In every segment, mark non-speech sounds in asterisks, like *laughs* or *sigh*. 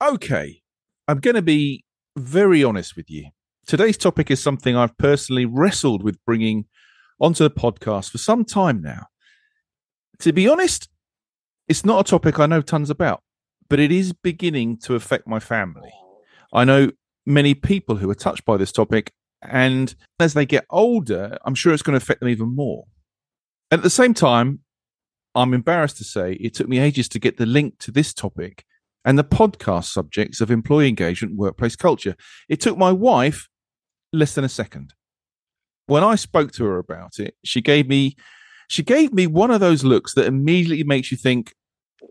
Okay, I'm going to be very honest with you. Today's topic is something I've personally wrestled with bringing onto the podcast for some time now. To be honest, it's not a topic I know tons about, but it is beginning to affect my family. I know many people who are touched by this topic, and as they get older, I'm sure it's going to affect them even more. At the same time, I'm embarrassed to say it took me ages to get the link to this topic and the podcast subjects of employee engagement and workplace culture. It took my wife less than a second. When I spoke to her about it, she gave me she gave me one of those looks that immediately makes you think,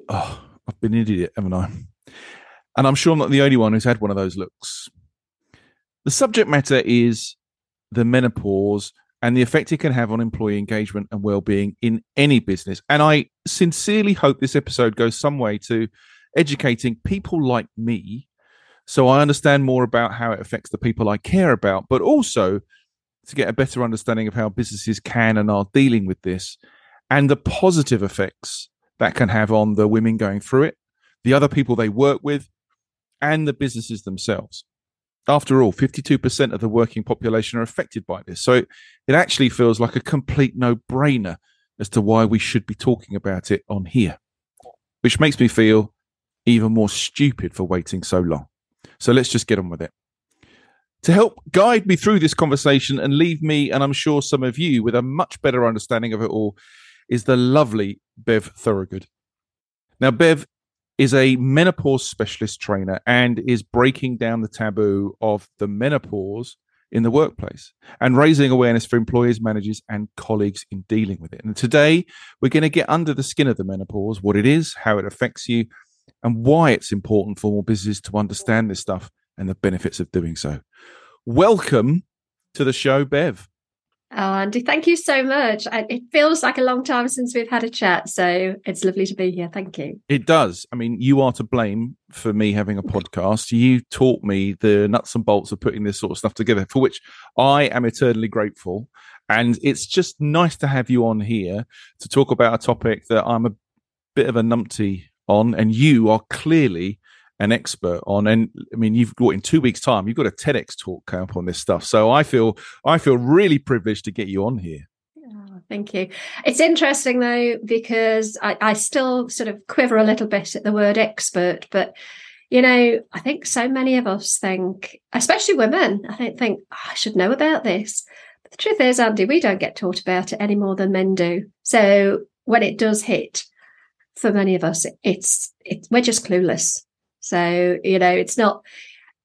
"Oh, I've been an idiot, haven't I?" And I'm sure I'm not the only one who's had one of those looks. The subject matter is the menopause and the effect it can have on employee engagement and well-being in any business. And I sincerely hope this episode goes some way to educating people like me so I understand more about how it affects the people I care about, but also to get a better understanding of how businesses can and are dealing with this and the positive effects that can have on the women going through it, the other people they work with, and the businesses themselves. After all, 52% of the working population are affected by this. So it, actually feels like a complete no brainer as to why we should be talking about it on here, which makes me feel even more stupid for waiting so long. So let's just get on with it. To help guide me through this conversation and leave me, and I'm sure some of you, with a much better understanding of it all, is the lovely Bev Thorogood. Now, Bev is a menopause specialist trainer and is breaking down the taboo of the menopause in the workplace and raising awareness for employers, managers, and colleagues in dealing with it. And today, we're going to get under the skin of the menopause, what it is, how it affects you, and why it's important for more businesses to understand this stuff and the benefits of doing so. Welcome to the show, Bev. Oh, Andy, thank you so much. It feels like a long time since we've had a chat, so it's lovely to be here. Thank you. It does. I mean, you are to blame for me having a podcast. You taught me the nuts and bolts of putting this sort of stuff together, for which I am eternally grateful. And it's just nice to have you on here to talk about a topic that I'm a bit of a numpty on, and you are clearly an expert on. And I mean, you've got in two weeks' time, you've got a TEDx talk coming up on this stuff. So I feel I feel really privileged to get you on here. Oh, thank you. It's interesting though because I, I still sort of quiver a little bit at the word expert, but you know, I think so many of us think, especially women, I think think oh, I should know about this. But the truth is, Andy, we don't get taught about it any more than men do. So when it does hit, for many of us, it's it's we're just clueless. So you know, it's not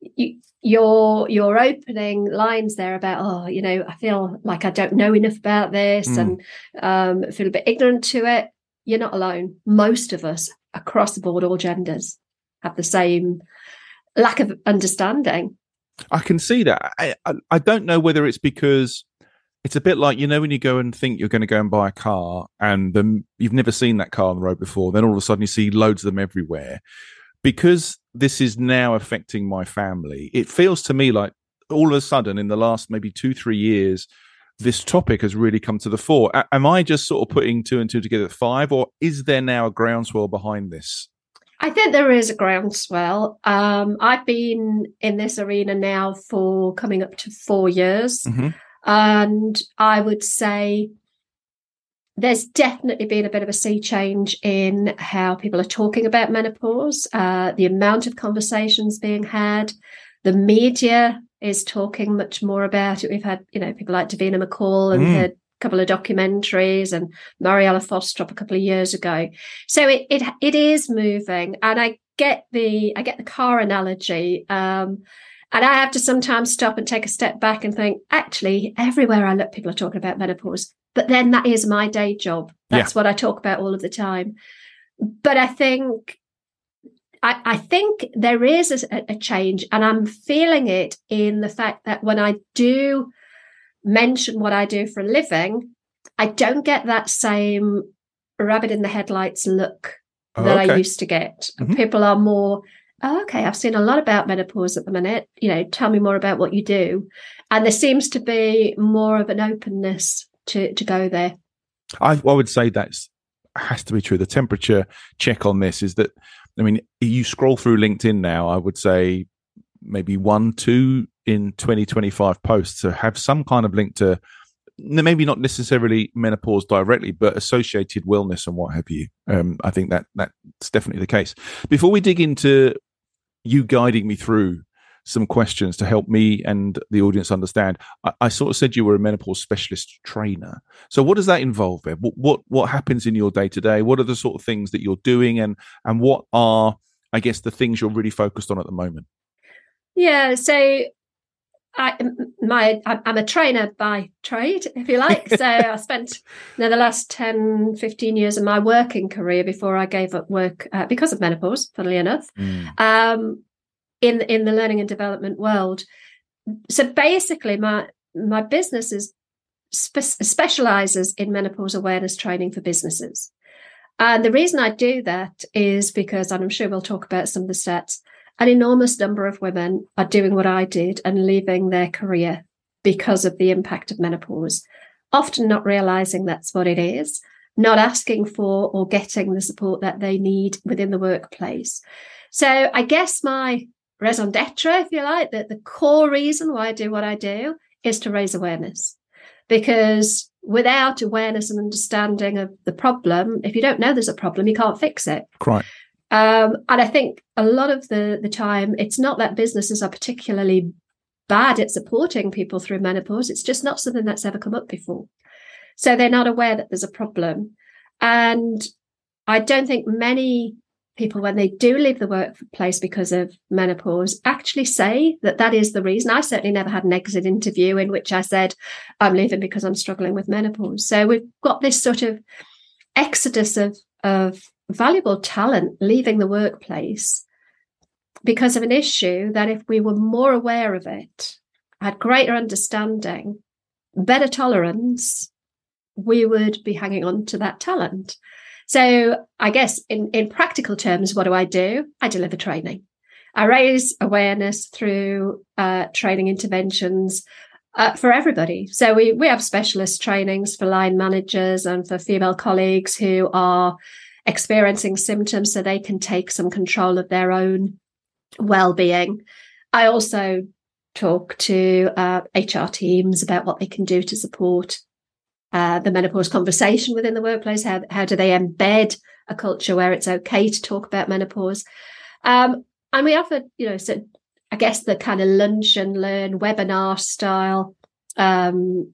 you, your your opening lines there about oh you know I feel like I don't know enough about this mm. and um, feel a bit ignorant to it. You're not alone. Most of us across the board, all genders, have the same lack of understanding. I can see that. I, I, I don't know whether it's because it's a bit like you know when you go and think you're going to go and buy a car and then you've never seen that car on the road before then all of a sudden you see loads of them everywhere because this is now affecting my family it feels to me like all of a sudden in the last maybe two three years this topic has really come to the fore a- am i just sort of putting two and two together at five or is there now a groundswell behind this I think there is a groundswell. Um, I've been in this arena now for coming up to four years. Mm-hmm. And I would say there's definitely been a bit of a sea change in how people are talking about menopause, uh, the amount of conversations being had. The media is talking much more about it. We've had, you know, people like Davina McCall and mm. a couple of documentaries and Mariella Frostrup a couple of years ago. So it it it is moving. And I get the I get the car analogy. Um, and I have to sometimes stop and take a step back and think, actually, everywhere I look, people are talking about menopause. But then that is my day job. That's yeah. what I talk about all of the time. But I think I, I think there is a, a change, and I'm feeling it in the fact that when I do mention what I do for a living, I don't get that same rabbit in the headlights look that okay. I used to get. Mm-hmm. People are more, oh, okay, I've seen a lot about menopause at the minute. You know, tell me more about what you do. And there seems to be more of an openness to to go there. I, I would say that's has to be true. The temperature check on this is that I mean, you scroll through LinkedIn now, I would say maybe one, two in 2025 posts to have some kind of link to maybe not necessarily menopause directly, but associated wellness and what have you. Um, I think that that's definitely the case. Before we dig into you guiding me through some questions to help me and the audience understand. I, I, sort of said you were a menopause specialist trainer. So what does that involve? What, what what happens in your day to day? What are the sort of things that you're doing, and and what are I guess the things you're really focused on at the moment? Yeah, so I my I'm a trainer by trade, if you like. So *laughs* I spent you know, the last 10, 15 years of my working career before I gave up work uh, because of menopause, funnily enough. Mm. Um, in in the learning and development world. So basically, my my business is spe- specializes in menopause awareness training for businesses. And the reason I do that is because, and I'm sure we'll talk about some of the stats, an enormous number of women are doing what I did and leaving their career because of the impact of menopause, often not realizing that's what it is, not asking for or getting the support that they need within the workplace. So I guess my raison d'etre, if you like, that the core reason why I do what I do is to raise awareness. Because without awareness and understanding of the problem, if you don't know there's a problem, you can't fix it. Right. Um, and I think a lot of the the time, it's not that businesses are particularly bad at supporting people through menopause. It's just not something that's ever come up before. So they're not aware that there's a problem. And I don't think many people when they do leave the workplace because of menopause actually say that that is the reason. I certainly never had an exit interview in which I said, I'm leaving because I'm struggling with menopause. So we've got this sort of exodus of, of valuable talent leaving the workplace because of an issue that if we were more aware of it, had greater understanding, better tolerance, we would be hanging on to that talent. So I guess in, in practical terms, what do I do? I deliver training. I raise awareness through uh, training interventions uh, for everybody. So we we have specialist trainings for line managers and for female colleagues who are experiencing symptoms, so they can take some control of their own well-being. I also talk to uh, HR teams about what they can do to support uh, the menopause conversation within the workplace? How, how do they embed a culture where it's okay to talk about menopause? Um, and we offer, you know, so I guess the kind of lunch and learn webinar style um,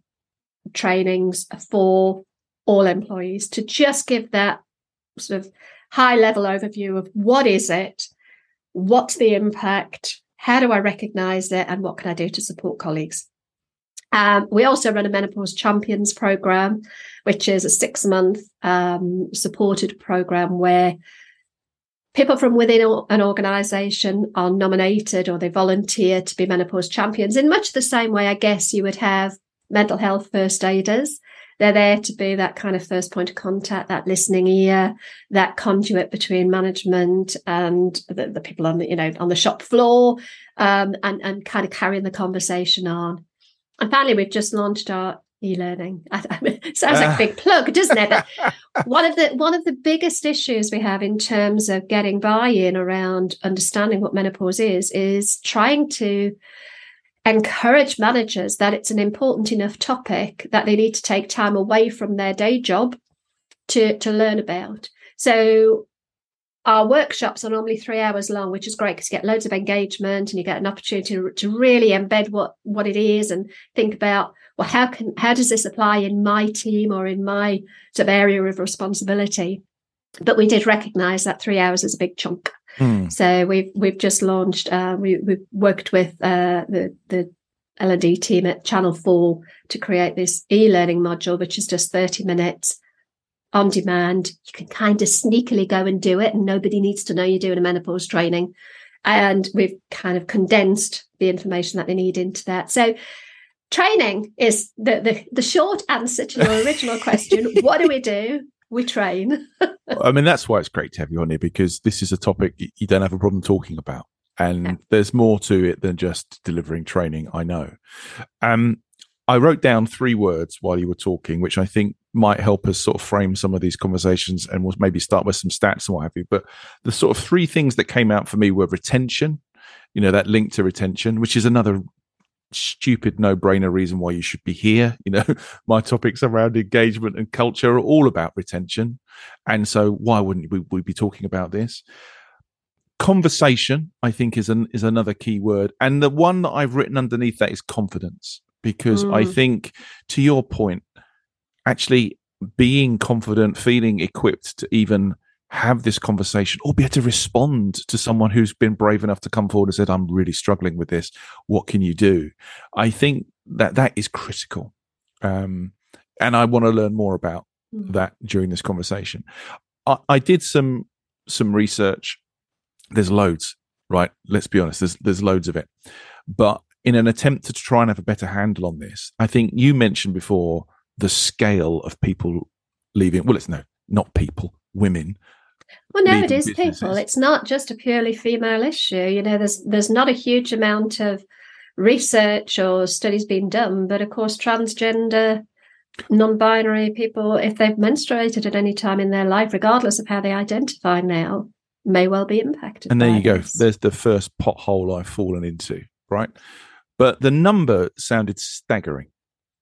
trainings for all employees to just give that sort of high level overview of what is it, what's the impact, how do I recognize it, and what can I do to support colleagues? Um, we also run a menopause champions program, which is a six month um, supported program where people from within an organization are nominated or they volunteer to be menopause champions in much the same way, I guess, you would have mental health first aiders. They're there to be that kind of first point of contact, that listening ear, that conduit between management and the, the people on the, you know, on the shop floor, um, and, and kind of carrying the conversation on. And finally, we've just launched our e-learning. *laughs* sounds like a big plug, doesn't it? But *laughs* one of the one of the biggest issues we have in terms of getting buy-in around understanding what menopause is is trying to encourage managers that it's an important enough topic that they need to take time away from their day job to to learn about. So our workshops are normally three hours long, which is great because you get loads of engagement and you get an opportunity to, really embed what what it is and think about well how can how does this apply in my team or in my sort of area of responsibility. But we did recognise that three hours is a big chunk. Hmm. So we've we've just launched. Uh, we we've worked with uh, the the L and D team at Channel Four to create this e-learning module, which is just thirty minutes on demand. You can kind of sneakily go and do it, and nobody needs to know you're doing a menopause training. And we've kind of condensed the information that they need into that. So training is the the, the short answer to your original *laughs* question. what do we do? We train. *laughs* I mean, that's why it's great to have you on here because this is a topic you don't have a problem talking about. And yeah. there's more to it than just delivering training, I know. Um, I wrote down three words while you were talking, which I think might help us sort of frame some of these conversations and we'll maybe start with some stats and what have you. But the sort of three things that came out for me were retention, you know, that link to retention, which is another stupid no brainer reason why you should be here. *laughs* You know, my topics around engagement and culture are all about retention. And so why wouldn't we, we be talking about this? Conversation, I think, is an is another key word. And the one that I've written underneath that is confidence because mm. I think, to your point, actually being confident, feeling equipped to even have this conversation or be able to respond to someone who's been brave enough to come forward and said, I'm really struggling with this. What can you do? I think that that is critical. Um, and I want to learn more about mm. that during this conversation. I, I did some some research. There's loads, right? Let's be honest. There's there's loads of it, but in an attempt to try and have a better handle on this, I think you mentioned before the scale of people leaving. Well, it's no, not people, women. Well, no, it is people. It's not just a purely female issue. You know, there's there's not a huge amount of research or studies being done, but of course, transgender, non-binary people, if they've menstruated at any time in their life, regardless of how they identify now, may well be impacted. And there you this. go. There's the first pothole I've fallen into. Right. But the number sounded staggering,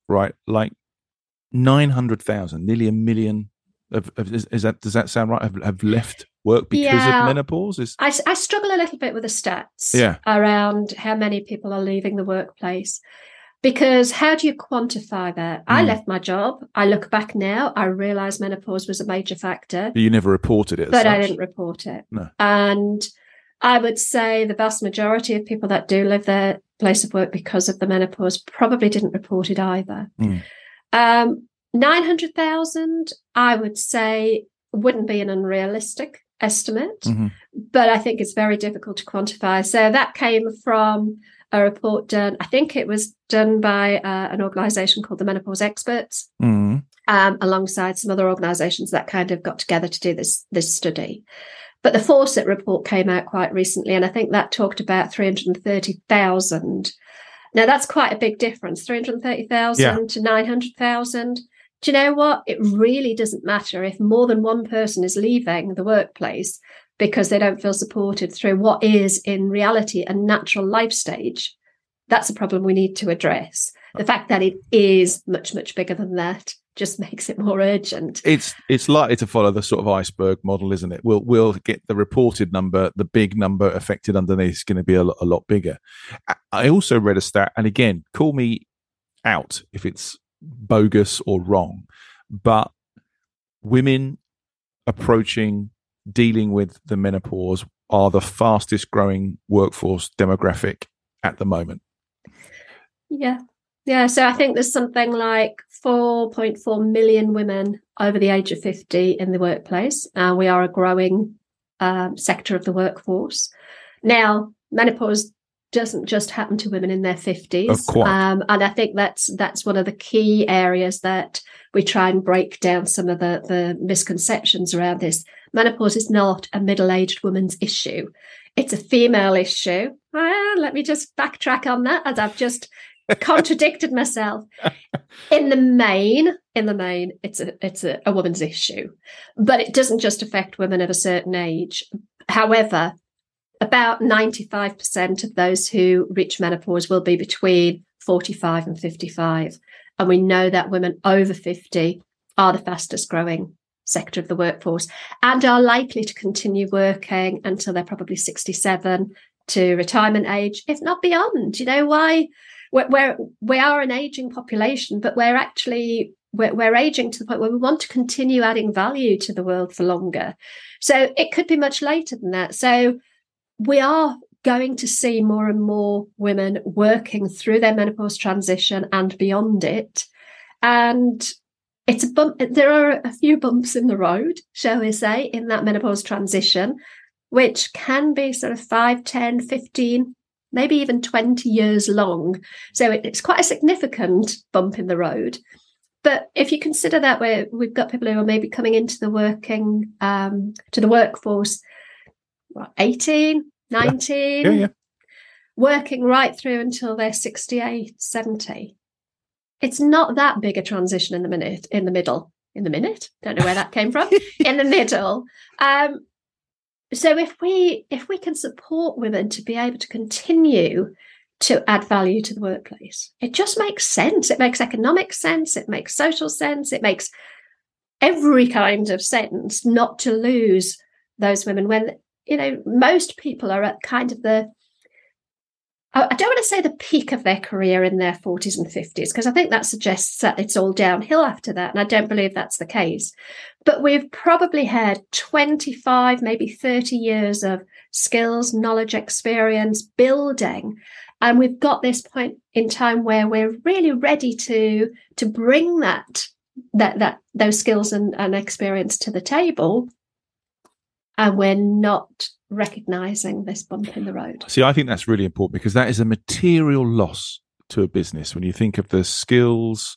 right? Like 900,000, nearly a million. Of, of, is, is, that does that sound right? Have, have left work because yeah, of menopause? Is I, I struggle a little bit with the stats yeah. around how many people are leaving the workplace because how do you quantify that? Mm. I hmm. left my job. I look back now. I realize menopause was a major factor. But you never reported it, but such. I didn't report it. No, and I would say the vast majority of people that do leave their place of work because of the menopause probably didn't report it either. Mm. Um, 900,000, I would say, wouldn't be an unrealistic estimate, mm-hmm. but I think it's very difficult to quantify. So that came from a report done, I think it was done by uh, an organization called the Menopause Experts. Mm-hmm. Um, alongside some other organizations that kind of got together to do this this study. But the Fawcett report came out quite recently, and I think that talked about 330,000. Now, that's quite a big difference 330,000 yeah. to 900,000. Do you know what? It really doesn't matter if more than one person is leaving the workplace because they don't feel supported through what is, in reality, a natural life stage. That's a problem we need to address. The fact that it is much, much bigger than that just *laughs* makes it more urgent. It's it's likely to follow the sort of iceberg model, isn't it? We'll we'll get the reported number, the big number affected underneath is going to be a lot, a lot bigger. I also read a stat, and again, call me out if it's bogus or wrong, but women approaching dealing with the menopause are the fastest growing workforce demographic at the moment. Yeah, yeah, so I think there's something like 4.4 million women over the age of 50 in the workplace. Uh, we are a growing um, sector of the workforce. Now, menopause doesn't just happen to women in their 50s. Um, and I think that's that's one of the key areas that we try and break down some of the, the misconceptions around this. Menopause is not a middle-aged woman's issue. It's a female issue. Let me just backtrack on that as I've just *laughs* contradicted myself. In the main, in the main, it's a it's a, a woman's issue, but it doesn't just affect women of a certain age. However, about ninety five percent of those who reach menopause will be between forty five and fifty five, and we know that women over fifty are the fastest growing sector of the workforce and are likely to continue working until they're probably 67 to retirement age, if not beyond. You know, why? We're, we're we are an aging population, but we're actually we're, we're aging to the point where we want to continue adding value to the world for longer. So it could be much later than that. So we are going to see more and more women working through their menopause transition and beyond it. And it's a bump, there are a few bumps in the road, shall we say, in that menopause transition, which can be sort of 5, 10, 15, maybe even 20 years long. So it's quite a significant bump in the road. But if you consider that we we've got people who are maybe coming into the working um, to the workforce, what, 18, 19, Yeah, yeah. working right through until they're 68, 70. It's not that big a transition in the minute, in the middle, in the minute. Don't know where that came from. *laughs* in the middle. Um, so if we if we can support women to be able to continue to add value to the workplace. It just makes sense. It makes economic sense. It makes social sense. It makes every kind of sense not to lose those women when, you know, most people are at kind of the, I don't want to say the peak of their career in their 40s and 50s, because I think that suggests that it's all downhill after that. And I don't believe that's the case. But we've probably had 25, maybe 30 years of skills, knowledge, experience building and we've got this point in time where we're really ready to to bring that that that those skills and, and experience to the table and we're not recognizing this bump in the road See, I think that's really important because that is a material loss to a business when you think of the skills,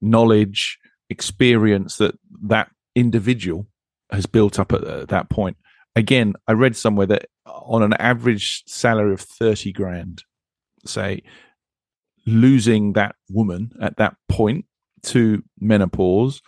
knowledge, experience that that individual has built up at, at that point. Again, I read somewhere that on an average salary of 30 grand, say, losing that woman at that point to menopause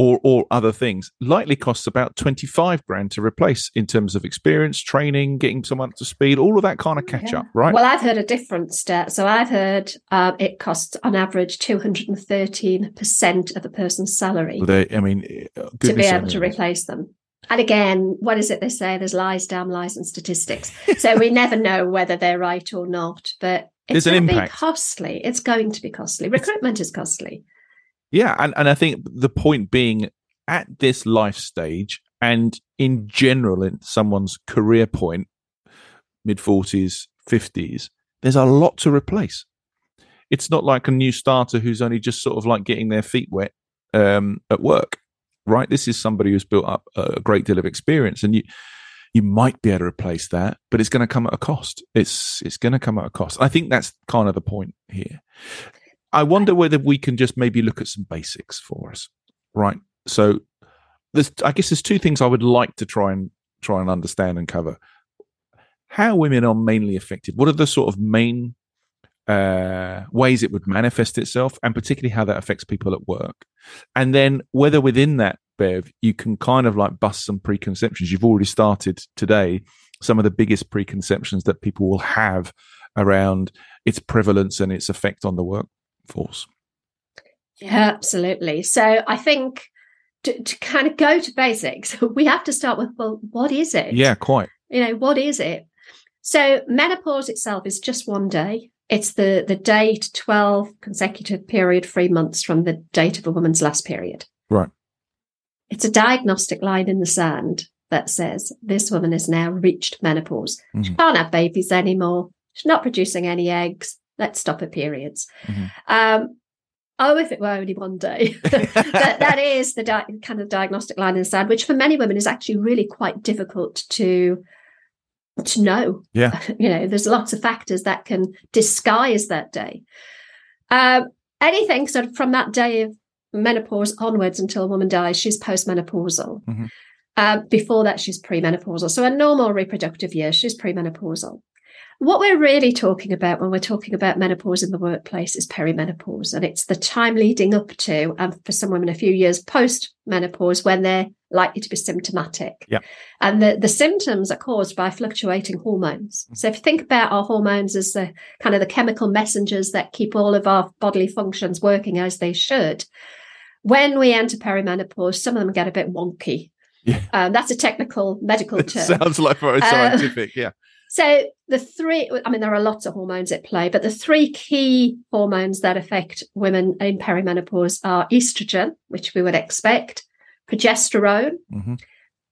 or or other things likely costs about 25 grand to replace in terms of experience training getting someone up to speed all of that kind of catch Yeah. up right well i've heard a different stat so i've heard um, it costs on average 213% of a person's salary Well, they, i mean uh, to be able to replace them. And again, what is it they say? There's lies, damn lies, and statistics. So we never *laughs* know whether they're right or not. But it's There's an going to be impact. costly. It's going to be costly. Recruitment is costly. Yeah, and, and I think the point being at this life stage and in general in someone's career point, mid forties, fifties, there's a lot to replace. It's not like a new starter who's only just sort of like getting their feet wet um, at work, right? This is somebody who's built up a great deal of experience, and you you might be able to replace that, but it's going to come at a cost. It's it's going to come at a cost. I think that's kind of the point here. I wonder whether we can just maybe look at some basics for us, right? So, there's I guess there's two things I would like to try and try and understand and cover. How women are mainly affected. What are the sort of main uh, ways it would manifest itself, and particularly how that affects people at work, and then whether within that, Bev, you can kind of like bust some preconceptions. You've already started today some of the biggest preconceptions that people will have around its prevalence and its effect on the workforce. Yeah, absolutely. So I think to, to kind of go to basics, *laughs* we have to start with well, what is it? Yeah, quite. You know, what is it? So menopause itself is just one day. It's the the day to 12 consecutive period free months from the date of a woman's last period. Right. It's a diagnostic line in the sand that says this woman has now reached menopause. She Mhm. can't have babies anymore. She's not producing any eggs. Let's stop her periods. Mhm. Um, oh, if it were only one day. *laughs* *laughs* that, that is the di- kind of diagnostic line in the sand, which for many women is actually really quite difficult to to know. Yeah. *laughs* you know, there's lots of factors that can disguise that day. Um, anything sort of from that day of menopause onwards until a woman dies, she's postmenopausal. Mhm. Uh, before that, she's premenopausal. So a normal reproductive year, she's premenopausal. What we're really talking about when we're talking about menopause in the workplace is perimenopause, and it's the time leading up to, and for some women, a few years post menopause when they're likely to be symptomatic. Yeah. And the, the symptoms are caused by fluctuating hormones. So if you think about our hormones as the kind of the chemical messengers that keep all of our bodily functions working as they should, When we enter perimenopause, some of them get a bit wonky. Yeah. Um, that's a technical medical *laughs* term. sounds like very Uh, scientific. yeah. So the three, I mean, there are lots of hormones at play, but the three key hormones that affect women in perimenopause are estrogen, which we would expect, progesterone, hmm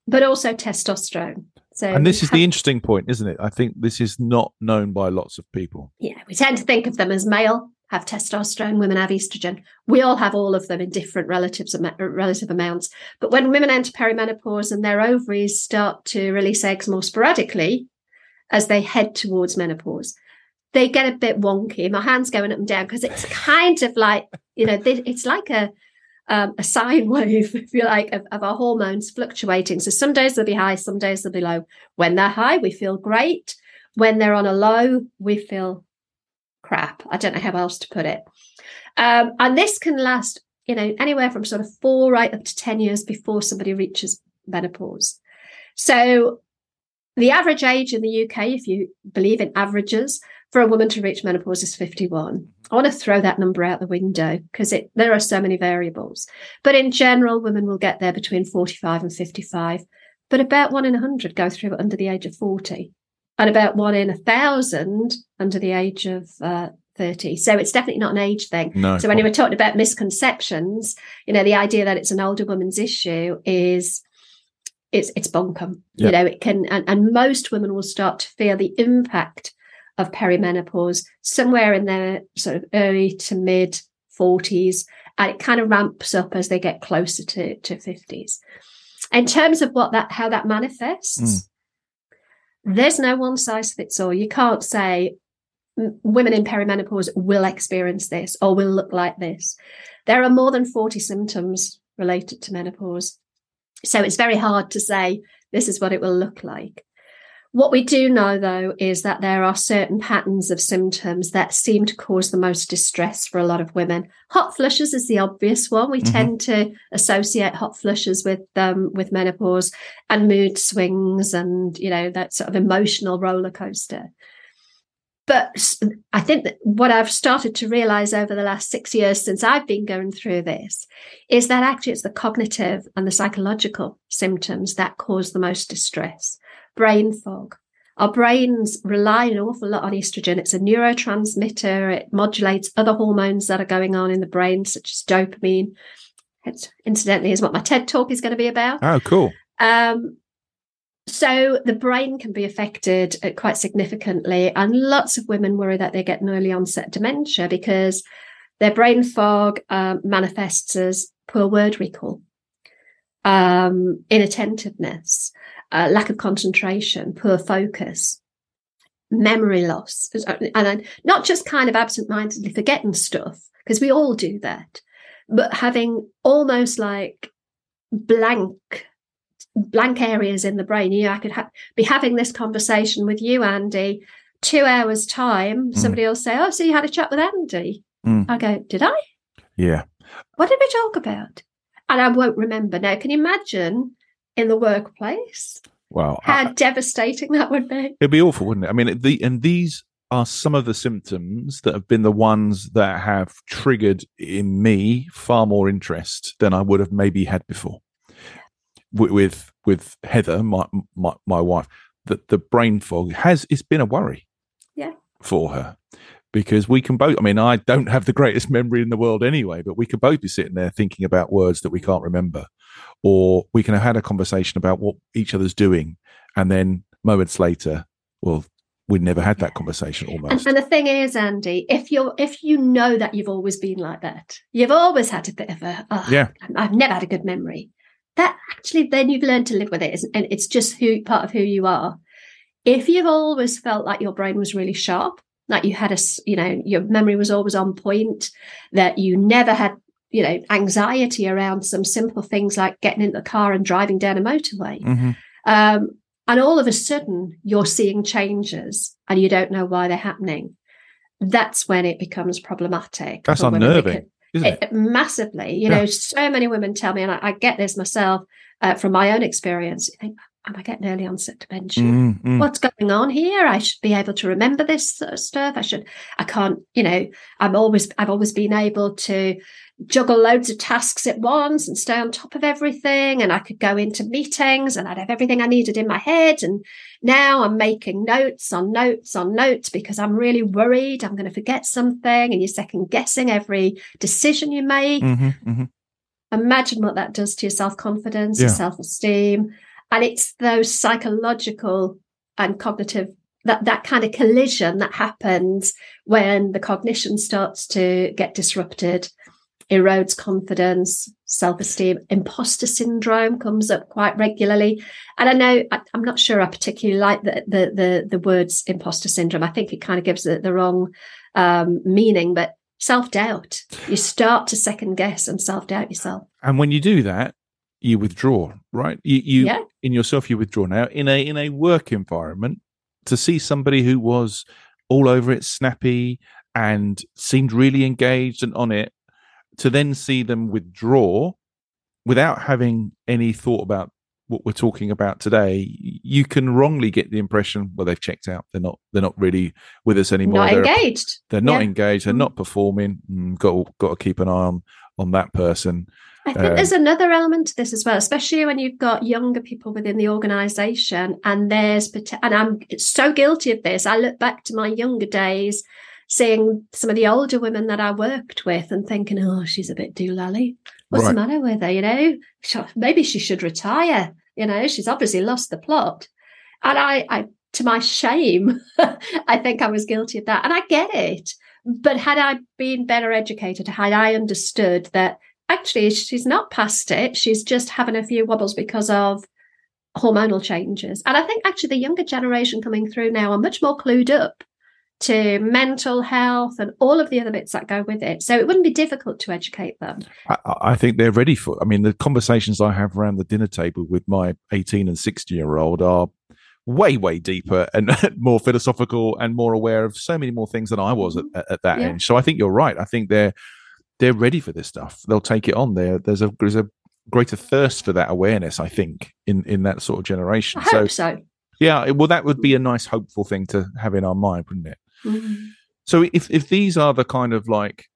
but also testosterone. So, And this is we the interesting point, isn't it? I think this is not known by lots of people. yeah, we tend to think of them as male have testosterone, women have estrogen. We all have all of them in different relatives relative amounts. But when women enter perimenopause and their ovaries start to release eggs more sporadically as they head towards menopause, they get a bit wonky. My hands going up and down because it's kind of like you know it's like a um, a sine wave, *laughs* if you like, of, of our hormones fluctuating. So some days they'll be high, some days they'll be low. When they're high, we feel great. When they're on a low, we feel crap. I don't know how else to put it. Um, and this can last, you know, anywhere from sort of four right up to 10 years before somebody reaches menopause. So the average age in the UK, if you believe in averages, for a woman to reach menopause is 51. I want to throw that number out the window because it there are so many variables. But in general, women will get there between 45 and 55. But about one in a hundred go through it under the age of 40, and about one in a thousand under the age of uh, 30. So it's definitely not an age thing. No. So when you were talking about misconceptions, you know, the idea that it's an older woman's issue is it's it's bunkum. Yeah. You know, it can and, and most women will start to feel the impact of perimenopause somewhere in their sort of early to mid 40s. And it kind of ramps up as they get closer to, to 50s. In terms of what that how that manifests, Mm. there's no one size fits all. You can't say women in perimenopause will experience this or will look like this. There are more than 40 symptoms related to menopause. So it's very hard to say this is what it will look like. What we do know, though, is that there are certain patterns of symptoms that seem to cause the most distress for a lot of women. Hot flushes is the obvious one. We Mhm. tend to associate hot flushes with um, with menopause and mood swings, and you know that sort of emotional roller coaster. But I think that what I've started to realize over the last six years since I've been going through this is that actually it's the cognitive and the psychological symptoms that cause the most distress. Brain fog. Our brains rely an awful lot on estrogen. It's a neurotransmitter. It modulates other hormones that are going on in the brain, such as dopamine. It incidentally is what my TED talk is going to be about. Oh, cool. Um, so the brain can be affected uh, quite significantly, and lots of women worry that they get an early onset dementia because their brain fog um, manifests as poor word recall, um, inattentiveness, uh, lack of concentration, poor focus, memory loss, and not just kind of absent-mindedly forgetting stuff because we all do that, but having almost like blank blank areas in the brain. You know, I could ha- be having this conversation with you, Andy. Two hours time, Mm. somebody will say, "Oh, so you had a chat with Andy?" Mm. I go, "Did I? Yeah. What did we talk about?" And I won't remember now. Can you imagine in the workplace Wow. how I- devastating that would be? it'd be awful, wouldn't it? I mean, the and these are some of the symptoms that have been the ones that have triggered in me far more interest than I would have maybe had before. With with, with Heather, my, my my wife, that the brain fog has it's been a worry. Yeah. For her. Because we can both I mean, I don't have the greatest memory in the world anyway, but we could both be sitting there thinking about words that we can't remember. Or we can have had a conversation about what each other's doing and then moments later, well, we never had that conversation And, almost. and the thing is, Andy, if you're if you know that you've always been like that, you've always had a bit of a oh, Yeah. I've never had a good memory. That actually, then you've learned to live with it, and it's just who part of who you are. If you've always felt like your brain was really sharp, like you had a you know, your memory was always on point, that you never had, you know, anxiety around some simple things like getting in the car and driving down a motorway. hmm Um, and all of a sudden, you're seeing changes and you don't know why they're happening. That's when it becomes problematic. That's unnerving, it? it, massively. You Yeah. know, so many women tell me, and I, I get this myself uh, from my own experience. You think, am I getting early onset dementia? Mm, mm. What's going on here? I should be able to remember this sort of stuff. I should, I can't, you know, I'm always, I've always been able to juggle loads of tasks at once and stay on top of everything. And I could go into meetings and I'd have everything I needed in my head. And now I'm making notes on notes on notes because I'm really worried I'm going to forget something and you're second guessing every decision you make. Mm-hmm, mm-hmm. Imagine what that does to your self confidence, yeah. your self esteem. And it's those psychological and cognitive that that kind of collision that happens when the cognition starts to get disrupted erodes confidence, self esteem. Imposter syndrome comes up quite regularly. And I know I, am not sure I particularly like the, the, the, the, words imposter syndrome. I think it kind of gives it the wrong um, meaning, but self doubt. You start to second guess and self doubt yourself. And when you do that, you withdraw, right? You, you yeah. in yourself, you withdraw. Now, in a in a work environment, to see somebody who was all over it, snappy, and seemed really engaged and on it, to then see them withdraw without having any thought about what we're talking about today, you can wrongly get the impression, well, they've checked out. They're not. They're not really with us anymore. Not they're, engaged. They're not yeah. engaged. They're mm. not performing. Mm, got got to keep an eye on on that person. I think um, there's another element to this as well, especially when you've got younger people within the organisation, and there's and I'm so guilty of this. I look back to my younger days seeing some of the older women that I worked with and thinking, oh, she's a bit doolally. What's right. the matter with her? You know, maybe she should retire. You know, she's obviously lost the plot. And I, I to my shame, *laughs* I think I was guilty of that. And I get it. But had I been better educated, had I understood that actually she's not past it, she's just having a few wobbles because of hormonal changes. And I think actually the younger generation coming through now are much more clued up to mental health and all of the other bits that go with it. So it wouldn't be difficult to educate them. I, I, think they're ready for. I mean, the conversations I have around the dinner table with my 18 and 16 year old are way, way deeper *laughs* and more philosophical and more aware of so many more things than I was mm-hmm. at, at that yeah. age. So I think you're right. I think they're they're ready for this stuff. They'll take it on. There, there's a there's a greater thirst for that awareness. I think in in that sort of generation. I so, so. Yeah, well, that would be a nice, hopeful thing to have in our mind, wouldn't it? Mm-hmm. So if if these are the kind of like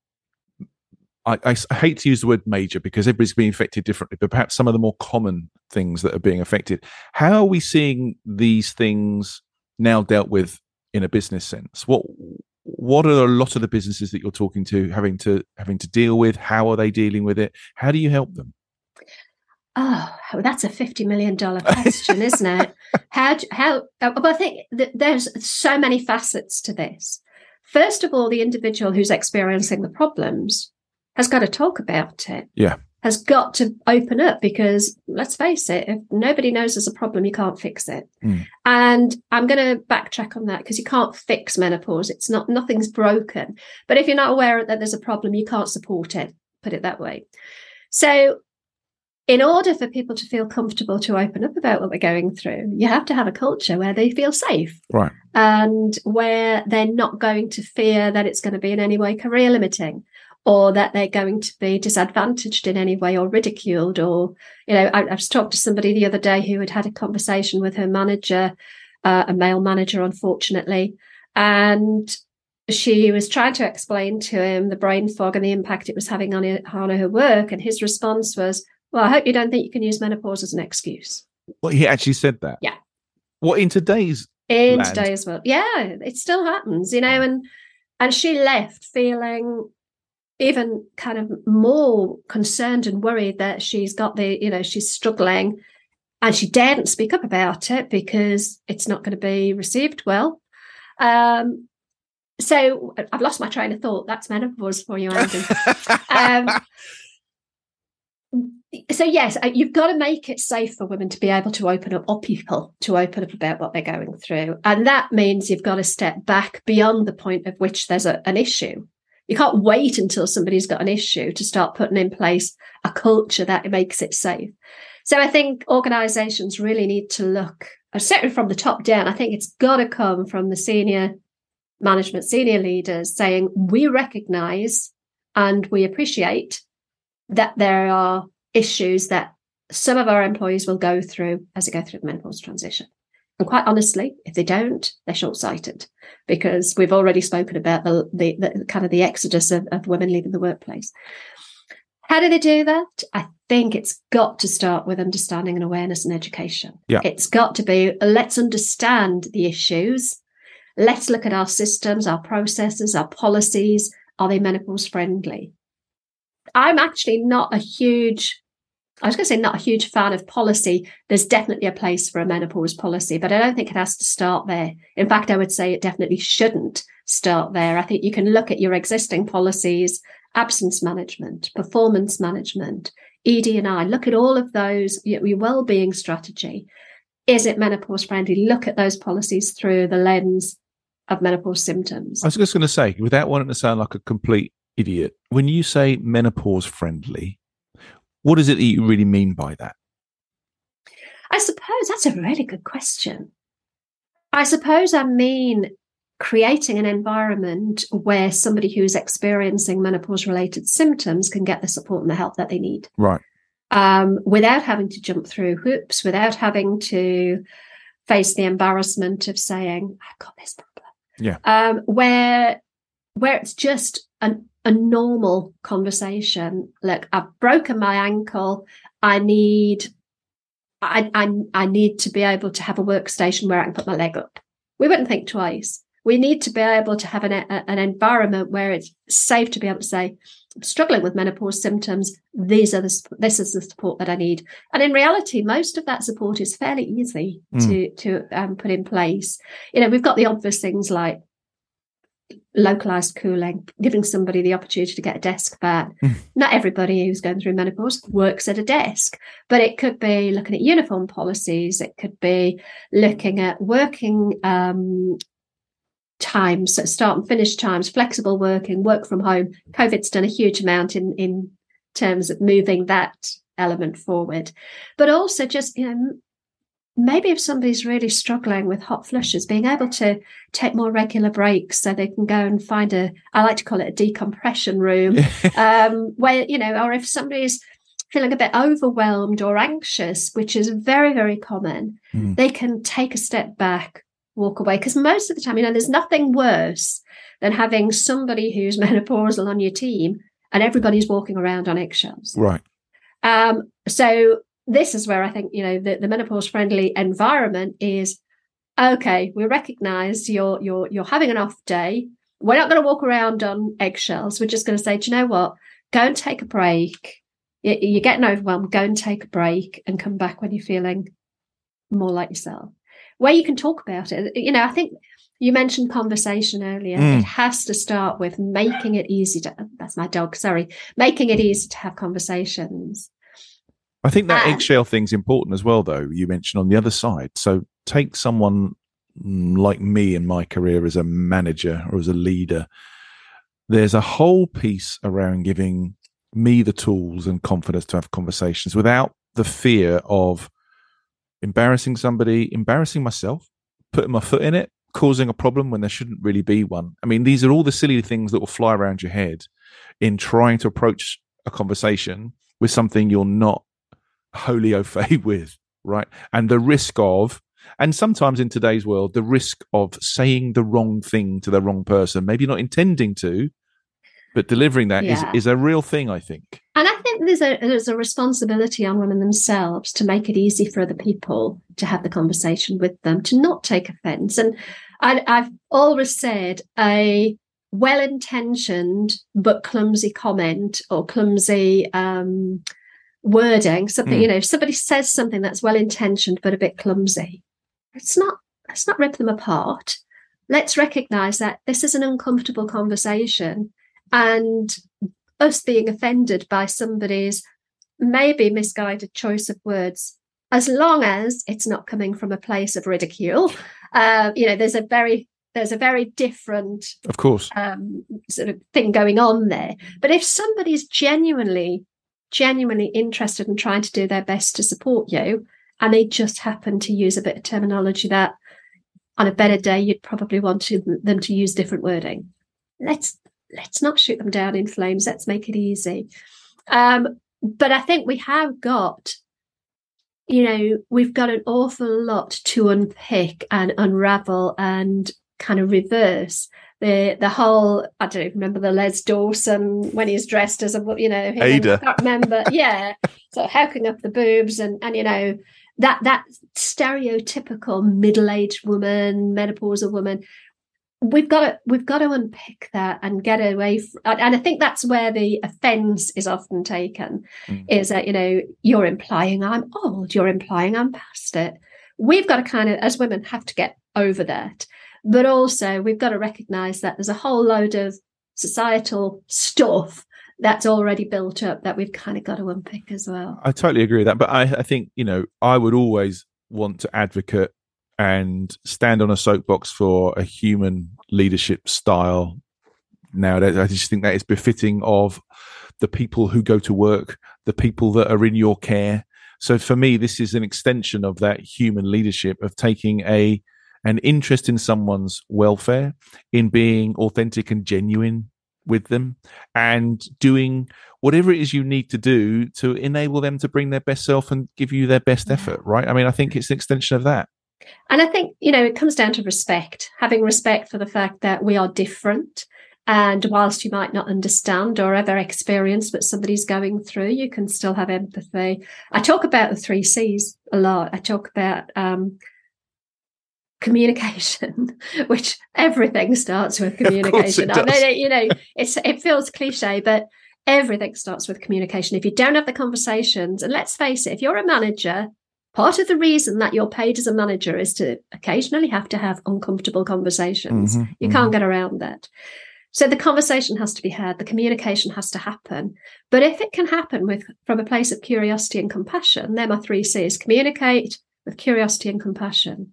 I, I, I, hate to use the word major because everybody's being affected differently, but perhaps some of the more common things that are being affected. How are we seeing these things now dealt with in a business sense? What what are a lot of the businesses that you're talking to having to having to deal with? How are they dealing with it? How do you help them? Oh, that's a fifty million dollar question, isn't it? *laughs* How how? Uh, I think that there's so many facets to this. First of all, the individual who's experiencing the problems has got to talk about it. Yeah, has got to open up because let's face it, if nobody knows there's a problem, you can't fix it. Mm. And I'm going to backtrack on that because you can't fix menopause. It's not nothing's broken. But if you're not aware that there's a problem, you can't support it. Put it that way. So in order for people to feel comfortable to open up about what they're going through, you have to have a culture where they feel safe. Right. And where they're not going to fear that it's going to be in any way career limiting or that they're going to be disadvantaged in any way or ridiculed. Or, you know, I, I was talking to somebody the other day who had had a conversation with her manager, uh, a male manager, unfortunately. And she was trying to explain to him the brain fog and the impact it was having on, it, on her work. And his response was, well, I hope you don't think you can use menopause as an excuse. Well, he actually said that. Yeah. What in today's in land? today's world? Yeah, it still happens, you know, and and she left feeling even kind of more concerned and worried that she's got the, you know, she's struggling and she daren't speak up about it because it's not going to be received well. Um, so I've lost my train of thought. That's menopause for you, Andy. um, so yes uh, you've got to make it safe for women to be able to open up or people to open up about what they're going through and that means you've got to step back beyond the point of which there's a, an issue you can't wait until somebody's got an issue to start putting in place a culture that makes it safe so i think organizations really need to look uh, certainly from the top down i think it's got to come from the senior management senior leaders saying we recognize and we appreciate that there are issues that some of our employees will go through as they go through the menopause transition. And quite honestly, if they don't, they're short-sighted because we've already spoken about the, the, the kind of the exodus of, of women leaving the workplace. How do they do that? I think it's got to start with understanding and awareness and education. Yeah. It's got to be let's understand the issues. Let's look at our systems, our processes, our policies. Are they menopause friendly? I'm actually not a huge I was going to say not a huge fan of policy. There's definitely a place for a menopause policy, but I don't think it has to start there. In fact, I would say it definitely shouldn't start there. I think you can look at your existing policies, absence management, performance management, ED&I, look at all of those, your well-being strategy. Is it menopause friendly? Look at those policies through the lens of menopause symptoms. I was just going to say, without wanting to sound like a complete idiot, when you say menopause friendly, what is it that you really mean by that? I suppose that's a really good question. I suppose I mean creating an environment where somebody who is experiencing menopause related symptoms can get the support and the help that they need. Right. Um, without having to jump through hoops, without having to face the embarrassment of saying, I've got this problem. Yeah. Um, where where it's just an a normal conversation. Look, I've broken my ankle. I need, I, I, I need to be able to have a workstation where I can put my leg up. We wouldn't think twice. We need to be able to have an, a, an environment where it's safe to be able to say, I'm struggling with menopause symptoms. These are the, this is the support that I need. And in reality, most of that support is fairly easy mm. to, to um, put in place. You know, we've got the obvious things like localized cooling, giving somebody the opportunity to get a desk back. Mm. Not everybody who's going through menopause works at a desk, but it could be looking at uniform policies. It could be looking at working um, times, so start and finish times, flexible working, work from home. COVID's done a huge amount in in terms of moving that element forward, but also just you know maybe if somebody's really struggling with hot flushes, being able to take more regular breaks so they can go and find a, I like to call it a decompression room, *laughs* um, where, you know, or if somebody's feeling a bit overwhelmed or anxious, which is very, very common, mm. they can take a step back, walk away. Because most of the time, you know, there's nothing worse than having somebody who's *laughs* menopausal on your team and everybody's walking around on eggshells. Right. Um, so this is where I think, you know, the, the menopause friendly environment is okay, we recognize you're you're you're having an off day. We're not going to walk around on eggshells. We're just going to say, do you know what? Go and take a break. You're getting overwhelmed. Go and take a break and come back when you're feeling more like yourself. Where you can talk about it. You know, I think you mentioned conversation earlier. Mm. It has to start with making it easy to, that's my dog, sorry, making it easy to have conversations. I think that eggshell thing's important as well, though. You mentioned on the other side. So take someone mm, like me in my career as a manager or as a leader. There's a whole piece around giving me the tools and confidence to have conversations without the fear of embarrassing somebody, embarrassing myself, putting my foot in it, causing a problem when there shouldn't really be one. I mean, these are all the silly things that will fly around your head in trying to approach a conversation with something you're not wholly *laughs* au fait with, right? And the risk of, and sometimes in today's world, the risk of saying the wrong thing to the wrong person, maybe not intending to, but delivering that yeah. is is a real thing, I think. And I think there's a there's a responsibility on women themselves to make it easy for other people to have the conversation with them, to not take offence. And I, I've always said a well-intentioned but clumsy comment or clumsy um, wording, something, mm. you know, if somebody says something that's well intentioned but a bit clumsy. It's not, let's not rip them apart. Let's recognize that this is an uncomfortable conversation and us being offended by somebody's maybe misguided choice of words, as long as it's not coming from a place of ridicule. Uh, you know, there's a very there's a very different of course um, sort of thing going on there but if somebody's genuinely genuinely interested in trying to do their best to support you, and they just happen to use a bit of terminology that on a better day you'd probably want to, them to use different wording. Let's let's not shoot them down in flames. Let's make it easy. Um, but I think we have got you know, we've got an awful lot to unpick and unravel and kind of reverse the the whole I don't remember the Les Dawson when he's dressed as a you know Ada. I can't remember *laughs* yeah so hooking up the boobs and and you know that that stereotypical middle aged woman menopausal woman we've got to we've got to unpick that and get away from, and i think that's where the offense is often taken mm. is that you know you're implying i'm old you're implying i'm past it we've got to kind of as women have to get over that but also we've got to recognize that there's a whole load of societal stuff that's already built up that we've kind of got to unpick as well i totally agree with that but i, I think you know i would always want to advocate and stand on a soapbox for a human leadership style nowadays. I just think that is befitting of the people who go to work, the people that are in your care. So for me, this is an extension of that human leadership of taking a an interest in someone's welfare, in being authentic and genuine with them, and doing whatever it is you need to do to enable them to bring their best self and give you their best effort. Right? I mean, I think it's an extension of that. And I think, you know, it comes down to respect, having respect for the fact that we are different. And whilst you might not understand or ever experience what somebody's going through, you can still have empathy. I talk about the three C's a lot. I talk about um, communication, *laughs* which everything starts with communication. I mean, you know, it's it feels cliche, but everything starts with communication. If you don't have the conversations, and let's face it, if you're a manager part of the reason that you're paid as a manager is to occasionally have to have uncomfortable conversations. Mm-hmm, you mm-hmm. can't get around that. So the conversation has to be had, the communication has to happen. But if it can happen with from a place of curiosity and compassion, they're my three C's communicate with curiosity and compassion.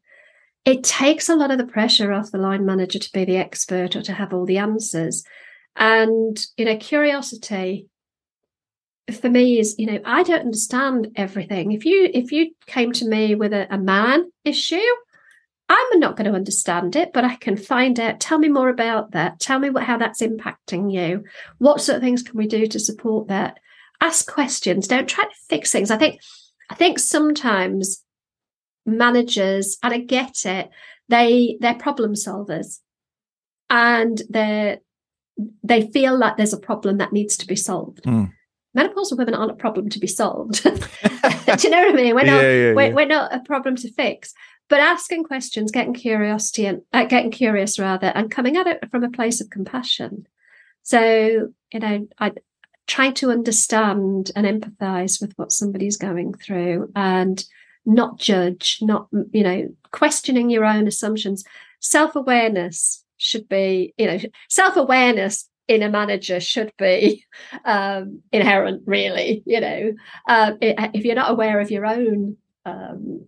It takes a lot of the pressure off the line manager to be the expert or to have all the answers. And, you know, curiosity for me is you know i don't understand everything. If you if you came to me with a, a man issue i'm not going to understand it but i can find out. Tell me more about that. Tell me what how that's impacting you. What sort of things can we do to support that? Ask questions. Don't try to fix things. I think i think sometimes managers and i get it they they're problem solvers and they they feel like there's a problem that needs to be solved mm menopausal women aren't a problem to be solved. *laughs* *laughs* Do you know what I mean? We're not, yeah, yeah, we're, yeah. we're, not a problem to fix. But asking questions, getting curiosity and uh, getting curious rather, and coming at it from a place of compassion. So, you know, I try to understand and empathize with what somebody's going through and not judge, not, you know, questioning your own assumptions. Self awareness should be, you know, self awareness in a manager should be *laughs* um, inherent, really. You know, uh, if you're not aware of your own um,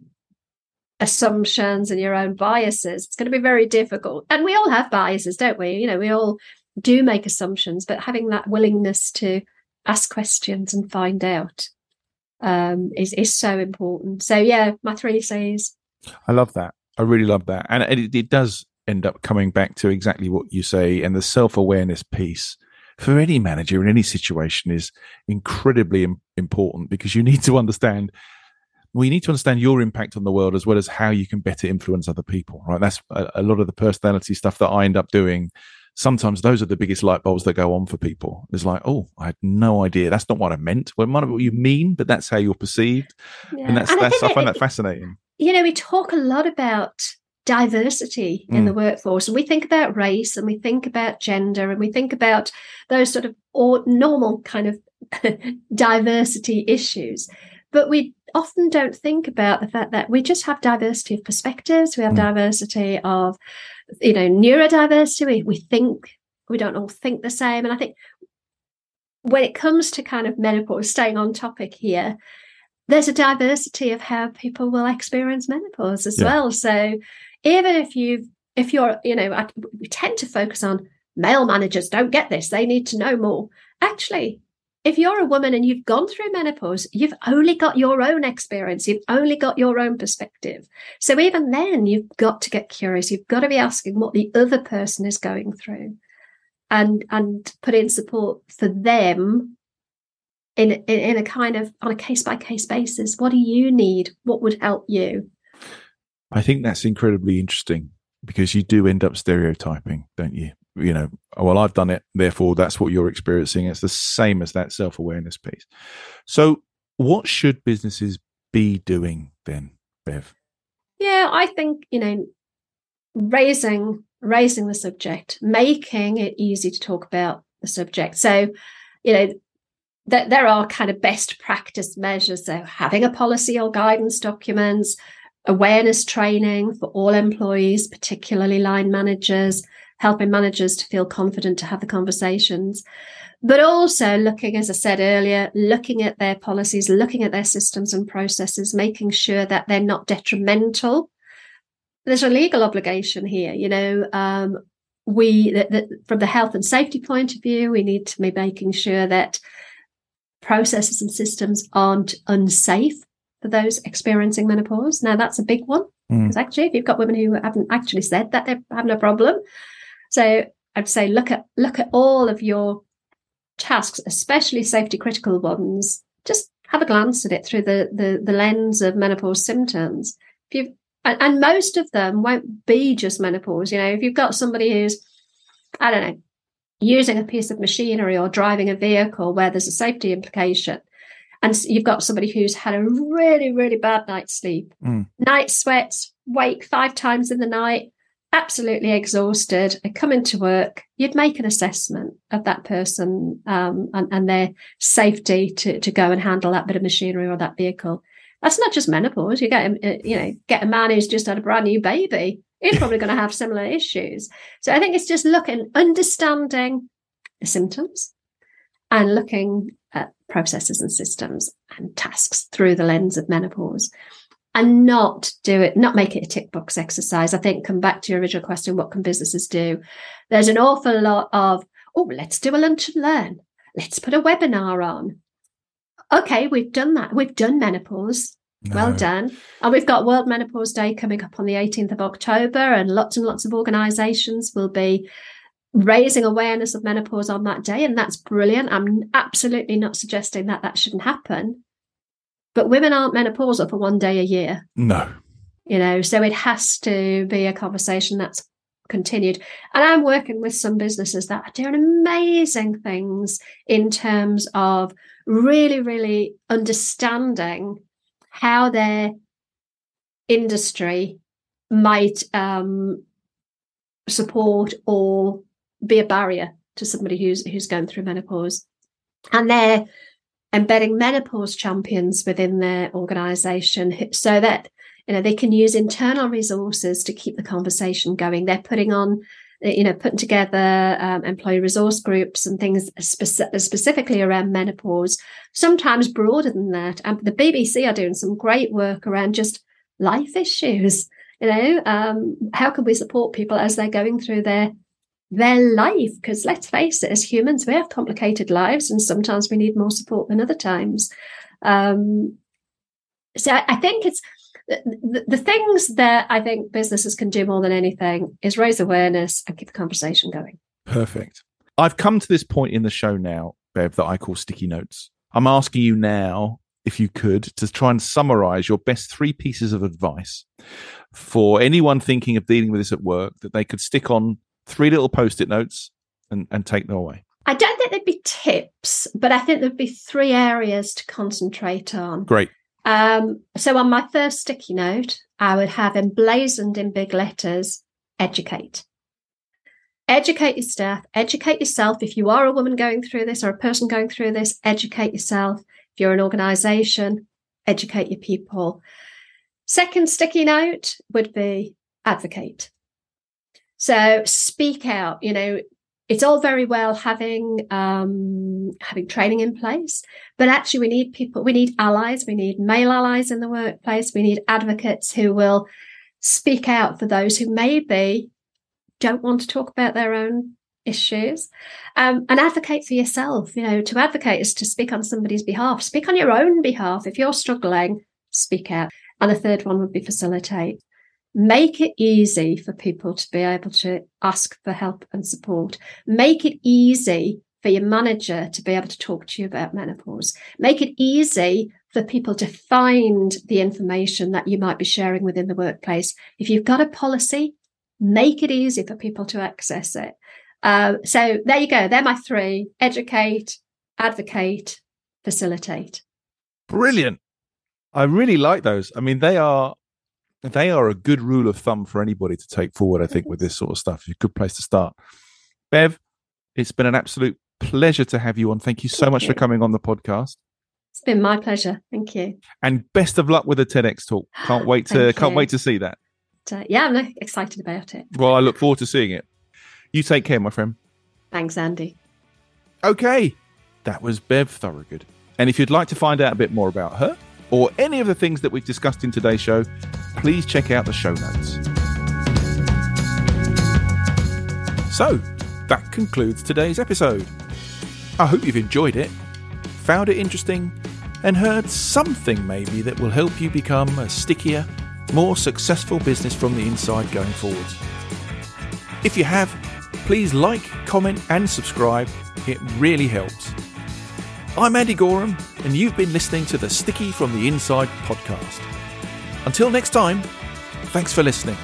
assumptions and your own biases, it's going to be very difficult. And we all have biases, don't we? You know, we all do make assumptions, but having that willingness to ask questions and find out um, is is so important. So yeah, my three C's. I love that. I really love that, and it, it does end up coming back to exactly what you say and the self-awareness piece for any manager in any situation is incredibly Im- important because you need to understand well you need to understand your impact on the world as well as how you can better influence other people right that's a, a lot of the personality stuff that i end up doing sometimes those are the biggest light bulbs that go on for people. It's like, oh, I had no idea. That's not what I meant. Well, it might be what you mean, but that's how you're perceived, yeah. and that's and that's I, I find it, that fascinating. You know, we talk a lot about diversity in the mm. workforce. And we think about race and we think about gender and we think about those sort of or normal kind of *laughs* diversity issues. But we often don't think about the fact that we just have diversity of perspectives, we have mm. diversity of, you know, neurodiversity. We, we think, we don't all think the same. And I think when it comes to kind of menopause, staying on topic here, there's a diversity of how people will experience menopause as yeah. well. So even if you've if you're you know I, we tend to focus on male managers don't get this they need to know more actually if you're a woman and you've gone through menopause you've only got your own experience you've only got your own perspective so even then you've got to get curious you've got to be asking what the other person is going through and and put in support for them in, in, in a kind of on a case by case basis. What do you need? What would help you? I think that's incredibly interesting because you do end up stereotyping, don't you? You know, oh, well, I've done it, therefore that's what you're experiencing. It's the same as that self awareness piece. So, what should businesses be doing then, Bev? Yeah, I think you know, raising raising the subject, making it easy to talk about the subject. So, you know, th- there are kind of best practice measures. So, having a policy or guidance documents, awareness training for all employees, particularly line managers, helping managers to feel confident to have the conversations. But also looking, as I said earlier, looking at their policies, looking at their systems and processes, making sure that they're not detrimental. There's a legal obligation here, you know. Um, we, that, that from the health and safety point of view, we need to be making sure that processes and systems aren't unsafe for those experiencing menopause. Now, that's a big one because mm. actually, if you've got women who haven't actually said that they're having a problem, so I'd say look at look at all of your tasks, especially safety critical ones. Just have a glance at it through the the, the lens of menopause symptoms. If you and, and most of them won't be just menopause. You know, if you've got somebody who's I don't know using a piece of machinery or driving a vehicle where there's a safety implication and you've got somebody who's had a really, really bad night's sleep, mm. night sweats, wake five times in the night, absolutely exhausted, they come into work, you'd make an assessment of that person um, and, and, their safety to, to go and handle that bit of machinery or that vehicle. That's not just menopause. You get, you know, get a man who's just had a brand new baby. He's probably going to have similar issues. So I think it's just looking, understanding the symptoms and looking at processes and systems and tasks through the lens of menopause and not do it, not make it a tick box exercise. I think come back to your original question, what can businesses do? There's an awful lot of, oh, let's do a lunch and learn. Let's put a webinar on. Okay, we've done that. We've done menopause. No. Well done. And we've got World Menopause Day coming up on the 18th of October, and lots and lots of organizations will be raising awareness of menopause on that day. And that's brilliant. I'm absolutely not suggesting that that shouldn't happen. But women aren't menopausal for one day a year. No. You know, so it has to be a conversation that's continued. And I'm working with some businesses that are doing amazing things in terms of really, really understanding how their industry might um, support or be a barrier to somebody who's who's going through menopause. And they're embedding menopause champions within their organization so that you know they can use internal resources to keep the conversation going. They're putting on you know putting together um, employee resource groups and things speci- specifically around menopause sometimes broader than that. And the bbc are doing some great work around just life issues you know um, how can we support people as they're going through their their life. Because let's face it, as humans, we have complicated lives and sometimes we need more support than other times. Um, so I, think it's the, the, things that I think businesses can do more than anything is raise awareness and keep the conversation going. Perfect. I've come to this point in the show now, Bev, that I call sticky notes. I'm asking you now, if you could, to try and summarize your best three pieces of advice for anyone thinking of dealing with this at work that they could stick on three little post-it notes and, and take them away. I don't think there'd be tips, but I think there'd be three areas to concentrate on. Great. Um, so on my first sticky note, I would have emblazoned in big letters, educate. Educate your staff, educate yourself. If you are a woman going through this or a person going through this, educate yourself. If you're an organization, educate your people. Second sticky note would be advocate. So speak out, you know, it's all very well having um, having training in place, but actually we need people, we need allies, we need male allies in the workplace, we need advocates who will speak out for those who maybe don't want to talk about their own issues. Um, and advocate for yourself you know to advocate is to speak on somebody's behalf. Speak on your own behalf. If you're struggling speak out. And the third one would be facilitate Make it easy for people to be able to ask for help and support. Make it easy for your manager to be able to talk to you about menopause. Make it easy for people to find the information that you might be sharing within the workplace. If you've got a policy, make it easy for people to access it. Uh, so there you go. They're my three educate, advocate, facilitate. Brilliant. I really like those. I mean, they are they are a good rule of thumb for anybody to take forward, I think, with this sort of stuff. a good place to start. Bev, it's been an absolute pleasure to have you on. Thank you so Thank much you. for coming on the podcast. It's been my pleasure. Thank you. And best of luck with the TEDx talk. *gasps* Can't wait to can't wait to see that. Uh, yeah, I'm excited about it. Well, I look forward to seeing it. You take care, my friend. Thanks, Andy. Okay, that was Bev Thorogood. And if you'd like to find out a bit more about her or any of the things that we've discussed in today's show, please check out the show notes. So, that concludes today's episode. I hope you've enjoyed it, found it interesting, and heard something maybe that will help you become a stickier, more successful business from the inside going forwards. If you have, please like, comment, and subscribe. It really helps. I'm Andy Goram, and you've been listening to the Sticky from the Inside podcast. Until next time, thanks for listening.